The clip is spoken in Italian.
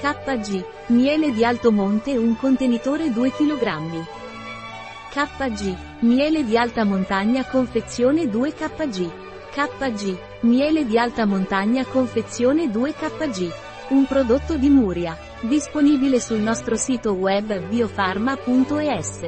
KG. Miele di alto monte un contenitore 2 kg. KG. Miele di alta montagna confezione 2 kg. KG. Miele di alta montagna confezione 2 kg. Un prodotto di Muria. Disponibile sul nostro sito web biofarma.es.